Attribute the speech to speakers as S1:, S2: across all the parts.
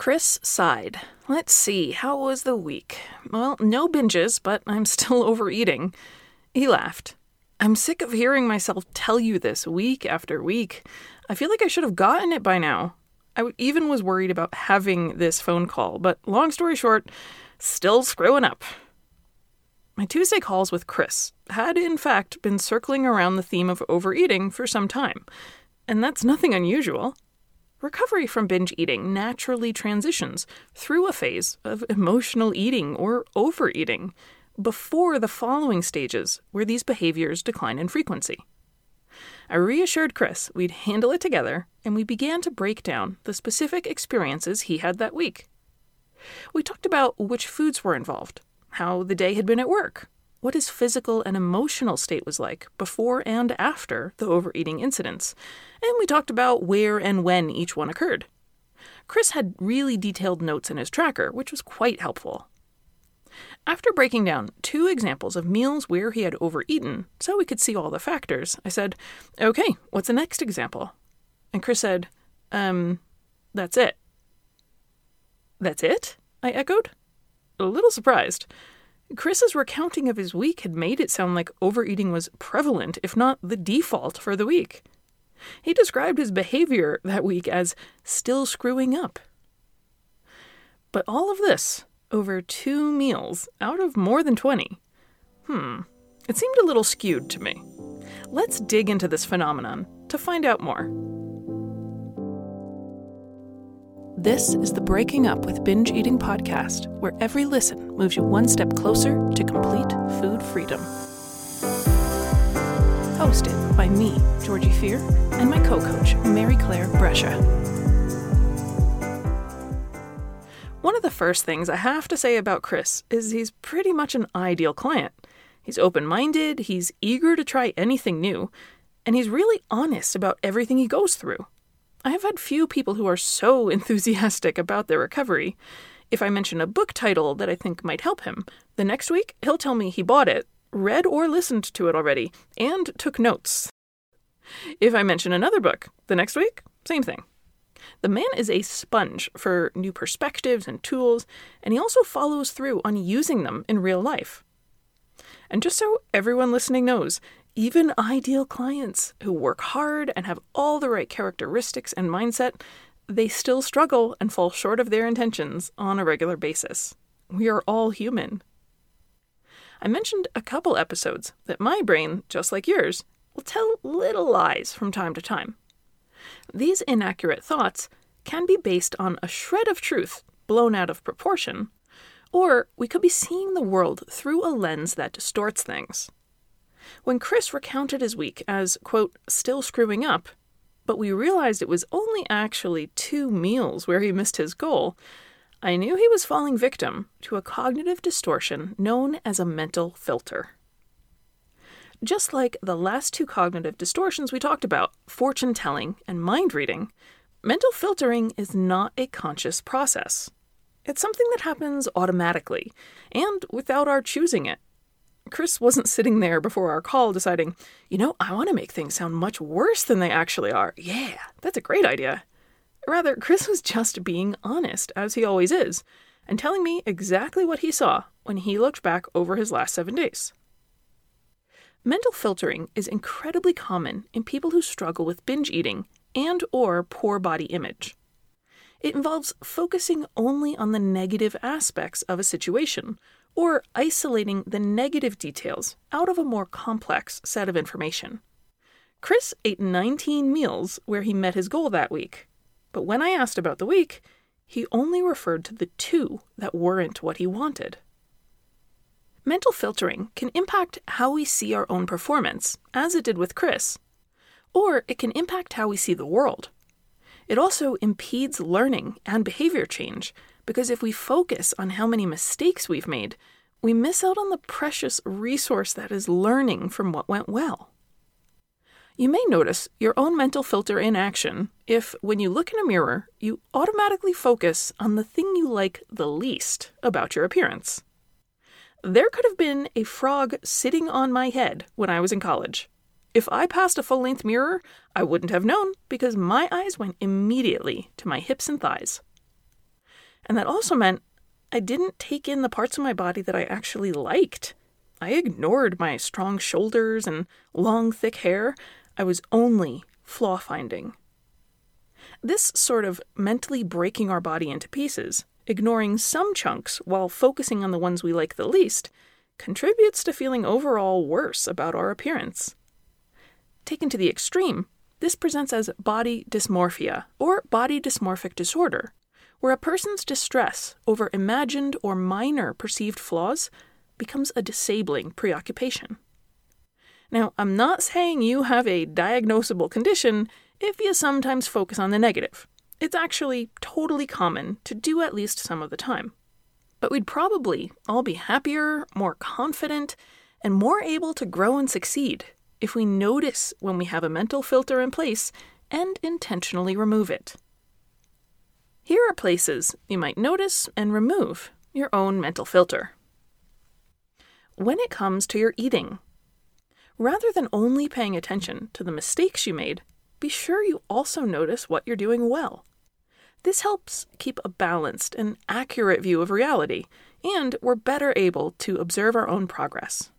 S1: Chris sighed. Let's see, how was the week? Well, no binges, but I'm still overeating. He laughed. I'm sick of hearing myself tell you this week after week. I feel like I should have gotten it by now. I even was worried about having this phone call, but long story short, still screwing up. My Tuesday calls with Chris had, in fact, been circling around the theme of overeating for some time, and that's nothing unusual. Recovery from binge eating naturally transitions through a phase of emotional eating or overeating before the following stages where these behaviors decline in frequency. I reassured Chris we'd handle it together, and we began to break down the specific experiences he had that week. We talked about which foods were involved, how the day had been at work, what his physical and emotional state was like before and after the overeating incidents, and we talked about where and when each one occurred. Chris had really detailed notes in his tracker, which was quite helpful. After breaking down two examples of meals where he had overeaten, so we could see all the factors, I said, Okay, what's the next example? And Chris said, Um, that's it. That's it? I echoed. A little surprised. Chris's recounting of his week had made it sound like overeating was prevalent, if not the default, for the week. He described his behavior that week as still screwing up. But all of this over two meals out of more than 20. Hmm, it seemed a little skewed to me. Let's dig into this phenomenon to find out more. This is the Breaking Up with Binge Eating podcast, where every listen moves you one step closer to complete food freedom. Hosted by me, Georgie Fear, and my co coach, Mary Claire Brescia. One of the first things I have to say about Chris is he's pretty much an ideal client. He's open minded, he's eager to try anything new, and he's really honest about everything he goes through. I have had few people who are so enthusiastic about their recovery. If I mention a book title that I think might help him, the next week he'll tell me he bought it, read or listened to it already, and took notes. If I mention another book, the next week, same thing. The man is a sponge for new perspectives and tools, and he also follows through on using them in real life. And just so everyone listening knows, even ideal clients who work hard and have all the right characteristics and mindset, they still struggle and fall short of their intentions on a regular basis. We are all human. I mentioned a couple episodes that my brain, just like yours, will tell little lies from time to time. These inaccurate thoughts can be based on a shred of truth blown out of proportion, or we could be seeing the world through a lens that distorts things. When Chris recounted his week as, quote, still screwing up, but we realized it was only actually two meals where he missed his goal, I knew he was falling victim to a cognitive distortion known as a mental filter. Just like the last two cognitive distortions we talked about, fortune telling and mind reading, mental filtering is not a conscious process. It's something that happens automatically and without our choosing it. Chris wasn't sitting there before our call deciding, you know, I want to make things sound much worse than they actually are. Yeah, that's a great idea. Rather, Chris was just being honest, as he always is, and telling me exactly what he saw when he looked back over his last seven days. Mental filtering is incredibly common in people who struggle with binge eating and or poor body image. It involves focusing only on the negative aspects of a situation or isolating the negative details out of a more complex set of information. Chris ate 19 meals where he met his goal that week, but when I asked about the week, he only referred to the two that weren't what he wanted. Mental filtering can impact how we see our own performance, as it did with Chris, or it can impact how we see the world. It also impedes learning and behavior change because if we focus on how many mistakes we've made, we miss out on the precious resource that is learning from what went well. You may notice your own mental filter in action if, when you look in a mirror, you automatically focus on the thing you like the least about your appearance. There could have been a frog sitting on my head when I was in college. If I passed a full length mirror, I wouldn't have known because my eyes went immediately to my hips and thighs. And that also meant I didn't take in the parts of my body that I actually liked. I ignored my strong shoulders and long, thick hair. I was only flaw finding. This sort of mentally breaking our body into pieces, ignoring some chunks while focusing on the ones we like the least, contributes to feeling overall worse about our appearance. Taken to the extreme, this presents as body dysmorphia or body dysmorphic disorder, where a person's distress over imagined or minor perceived flaws becomes a disabling preoccupation. Now, I'm not saying you have a diagnosable condition if you sometimes focus on the negative. It's actually totally common to do at least some of the time. But we'd probably all be happier, more confident, and more able to grow and succeed if we notice when we have a mental filter in place and intentionally remove it. Here are places you might notice and remove your own mental filter. When it comes to your eating, rather than only paying attention to the mistakes you made, be sure you also notice what you're doing well. This helps keep a balanced and accurate view of reality, and we're better able to observe our own progress.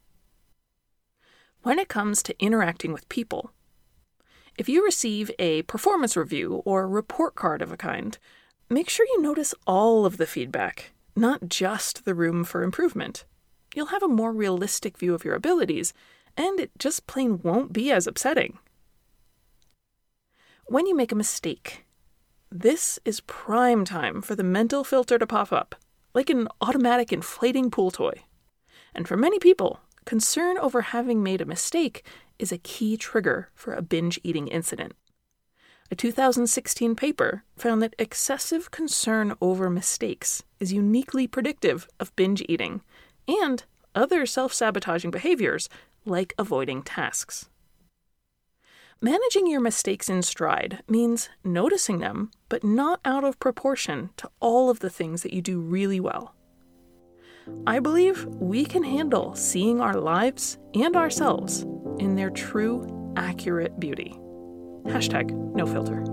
S1: When it comes to interacting with people, if you receive a performance review or report card of a kind, make sure you notice all of the feedback, not just the room for improvement. You'll have a more realistic view of your abilities, and it just plain won't be as upsetting. When you make a mistake, this is prime time for the mental filter to pop up, like an automatic inflating pool toy. And for many people, concern over having made a mistake is a key trigger for a binge eating incident. A 2016 paper found that excessive concern over mistakes is uniquely predictive of binge eating and other self sabotaging behaviors like avoiding tasks. Managing your mistakes in stride means noticing them, but not out of proportion to all of the things that you do really well. I believe we can handle seeing our lives and ourselves in their true, accurate beauty. Hashtag no filter.